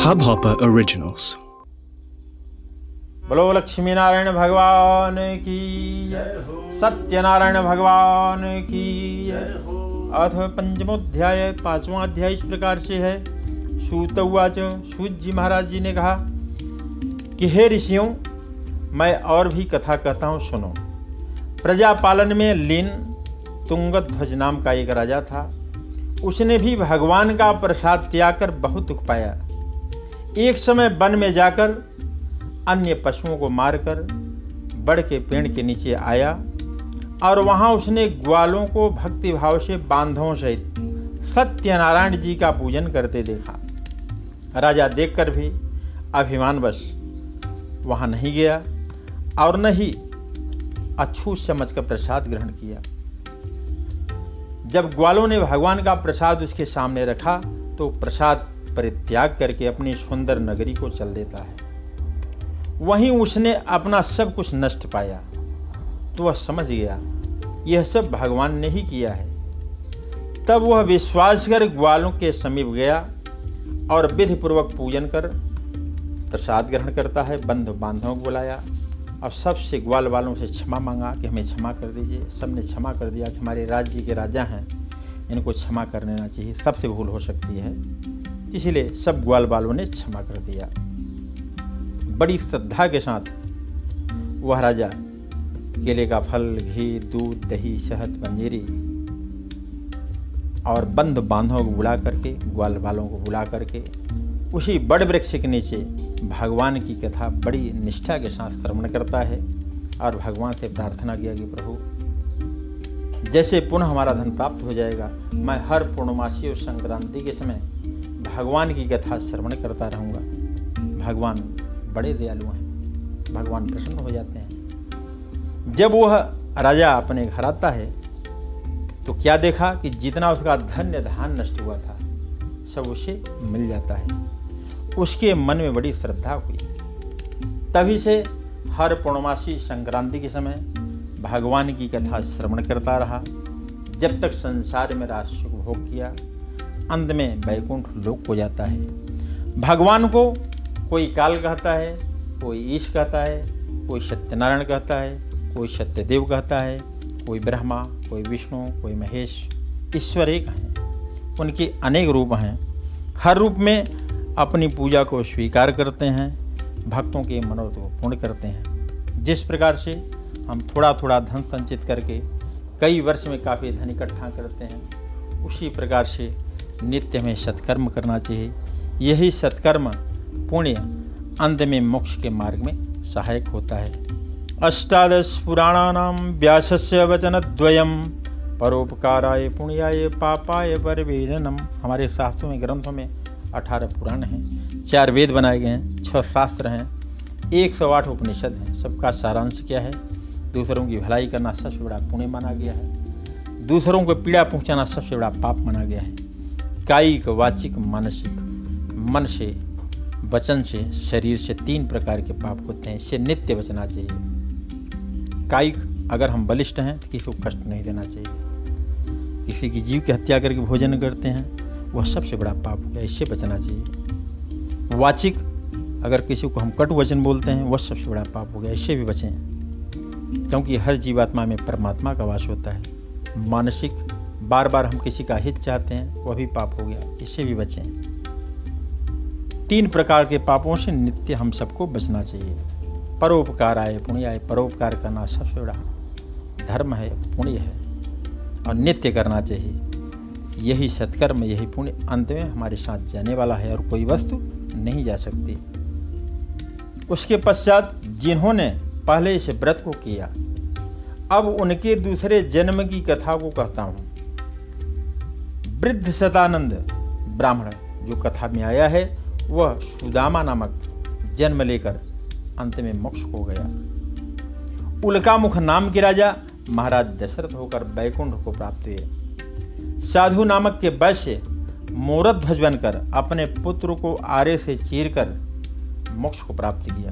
Hubhopper Originals. बोलो लक्ष्मी नारायण भगवान की सत्यनारायण भगवान की। अथ पंचमोध्याय, पांचवा अध्याय इस प्रकार से है। सूत उवाच, सूत जी महाराज जी ने कहा कि हे ऋषियों, मैं और भी कथा कहता हूँ, सुनो। प्रजा पालन में लीन तुंगध्वज नाम का एक राजा था। उसने भी भगवान का प्रसाद त्याग कर बहुत दुख पाया एक समय वन में जाकर अन्य पशुओं को मारकर बड़ के पेड़ के नीचे आया और वहाँ उसने ग्वालों को भक्ति भाव से बांधों सहित सत्यनारायण जी का पूजन करते देखा। राजा देखकर भी अभिमानवश वहाँ नहीं गया और न ही अछूत समझ कर प्रसाद ग्रहण किया। जब ग्वालों ने भगवान का प्रसाद उसके सामने रखा तो प्रसाद परित्याग करके अपनी सुंदर नगरी को चल देता है। वहीं उसने अपना सब कुछ नष्ट पाया। तो वह समझ गया, यह सब भगवान ने ही किया है। तब वह विश्वास कर ग्वालों के समीप गया और विधिपूर्वक पूजन कर प्रसाद ग्रहण करता है बंधु बांधवों को बुलाया और सबसे ग्वाल वालों से क्षमा मांगा कि हमें क्षमा कर दीजिए। सबने क्षमा कर दिया कि हमारे राज्य के राजा हैं। इनको क्षमा कर लेना चाहिए। सबसे भूल हो सकती है। इसीलिए सब ग्वाल बालों ने क्षमा कर दिया। बड़ी श्रद्धा के साथ वह राजा, केले का फल, घी, दूध, दही, शहद पंजीरी और बंद बांधों को बुला करके ग्वाल बालों को बुला करके, उसी बड़ वृक्ष के नीचे भगवान की कथा, बड़ी निष्ठा के साथ श्रवण करता है और भगवान से प्रार्थना किया कि प्रभु जैसे पुनः हमारा धन प्राप्त हो जाएगा, मैं हर पूर्णमासी और संक्रांति के समय भगवान की कथा श्रवण करता रहूँगा। भगवान बड़े दयालु हैं, भगवान प्रसन्न हो जाते हैं। जब वह राजा अपने घर आता है तो क्या देखा कि जितना उसका धन्य धान नष्ट हुआ था, सब उसे मिल जाता है। उसके मन में बड़ी श्रद्धा हुई। तभी से हर पूर्णमासी संक्रांति के समय भगवान की कथा श्रवण करता रहा। जब तक संसार में राज सुख भोग किया, अंत में वैकुंठ लोक हो जाता है। भगवान को कोई काल कहता है, कोई ईश कहता है, कोई सत्यनारायण कहता है, कोई सत्यदेव कहता है, कोई ब्रह्मा, कोई विष्णु, कोई महेश, ईश्वर एक हैं। उनके अनेक रूप हैं। हर रूप में अपनी पूजा को स्वीकार करते हैं, भक्तों के मनोरथ को पूर्ण करते हैं। जिस प्रकार से हम थोड़ा थोड़ा धन संचित करके कई वर्ष में काफ़ी धन इकट्ठा करते हैं। उसी प्रकार से नित्य में सत्कर्म करना चाहिए। यही सत्कर्म पुण्य अंत में मोक्ष के मार्ग में सहायक होता है। अष्टादश पुराणानाम व्यासस्य वचनद्वयम परोपकाराय पुण्याय पापाय परवेदनम हमारे शास्त्रों में, ग्रंथों में अठारह पुराण हैं, चार वेद बनाए गए हैं, छह शास्त्र हैं, एक सौ आठ उपनिषद हैं, सबका सारांश क्या है? दूसरों की भलाई करना सबसे बड़ा पुण्य माना गया है। दूसरों को पीड़ा पहुंचाना सबसे बड़ा पाप माना गया है। कायिक, वाचिक, मानसिक, मन से, वचन से, शरीर से तीन प्रकार के पाप होते हैं, इससे नित्य बचना चाहिए। कायिक, अगर हम बलिष्ठ हैं तो किसी को कष्ट नहीं देना चाहिए। किसी की जीव की हत्या करके भोजन करते हैं, वह सबसे बड़ा पाप हो इससे बचना चाहिए। वाचिक, अगर किसी को हम कटु वचन बोलते हैं, वह सबसे बड़ा पाप हो गया इससे भी बचें। क्योंकि हर जीवात्मा में परमात्मा का वास होता है। मानसिक बार बार हम किसी का हित चाहते हैं, वह भी पाप हो गया। इससे भी बचें। तीन प्रकार के पापों से नित्य हम सबको बचना चाहिए। परोपकार आए पुण्य आए परोपकार करना सबसे बड़ा धर्म है, पुण्य है, और नित्य करना चाहिए। यही सत्कर्म, यही पुण्य अंत में हमारे साथ जाने वाला है और कोई वस्तु नहीं जा सकती। उसके पश्चात जिन्होंने पहले इस व्रत को किया। अब उनके दूसरे जन्म की कथा को कहता हूँ। वृद्ध सतानंद ब्राह्मण, जो कथा में आया है, वह सुदामा नामक जन्म लेकर अंत में मोक्ष हो गया। उल्कामुख नाम के राजा महाराज दशरथ होकर बैकुंठ को प्राप्त हुए। साधु नामक के वैश्य मोरत ध्वज बनकर अपने पुत्र को आरे से चीर कर मोक्ष को प्राप्त किया।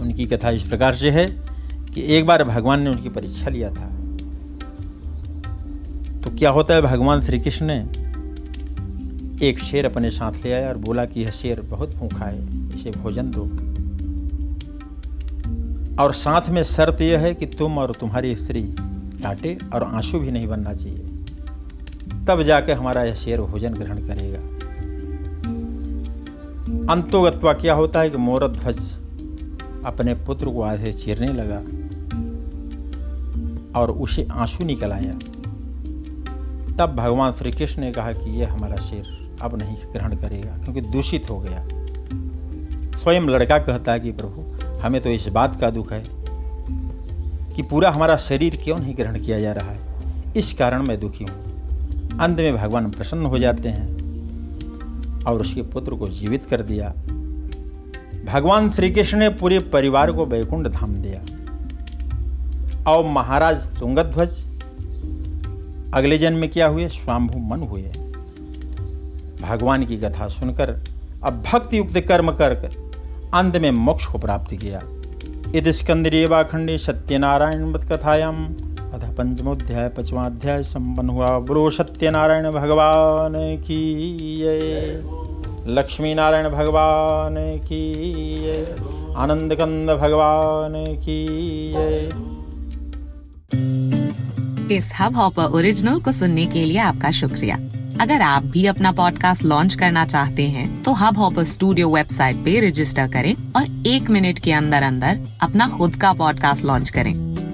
उनकी कथा इस प्रकार से है कि एक बार भगवान ने उनकी परीक्षा लिया था। तो क्या होता है, भगवान श्री कृष्ण ने एक शेर अपने साथ ले आया और बोला कि यह शेर बहुत भूखा है, इसे भोजन दो। और साथ में शर्त यह है कि तुम और तुम्हारी स्त्री काटे और आँसू भी नहीं बनना चाहिए। तब जाकर हमारा यह शेर भोजन ग्रहण करेगा। अंतोगत्वा क्या होता है कि मोरध्वज अपने पुत्र को आधे चीरने लगा और उसे आँसू निकल आया। तब भगवान श्री कृष्ण ने कहा कि यह हमारा शेर अब नहीं ग्रहण करेगा, क्योंकि दूषित हो गया। स्वयं लड़का कहता है कि, प्रभु, हमें तो इस बात का दुख है कि पूरा हमारा शरीर क्यों नहीं ग्रहण किया जा रहा है? इस कारण मैं दुखी हूँ। अंत में भगवान प्रसन्न हो जाते हैं और उसके पुत्र को जीवित कर दिया। भगवान श्री कृष्ण ने पूरे परिवार को वैकुंठ धाम दिया। और महाराज तुंगध्वज। अगले जन्म में क्या हुए? स्वाम्भु मन हुए। भगवान की कथा सुनकर, अब भक्ति युक्त कर्म कर अंत में मोक्ष को प्राप्त किया। इस स्कंदरेवाखंडे सत्यनारायण मत कथायाम। अथ पंचमोध्याय, पंचमाध्याय संपन्न हुआ। बुरो सत्यनारायण भगवान की लक्ष्मी नारायण भगवान की आनंद कंद भगवान की इस हब हॉपर ओरिजिनल को सुनने के लिए आपका शुक्रिया। अगर आप भी अपना पॉडकास्ट लॉन्च करना चाहते हैं तो हब हॉपर स्टूडियो वेबसाइट पे रजिस्टर करें और एक मिनट के अंदर अंदर अपना खुद का पॉडकास्ट लॉन्च करें।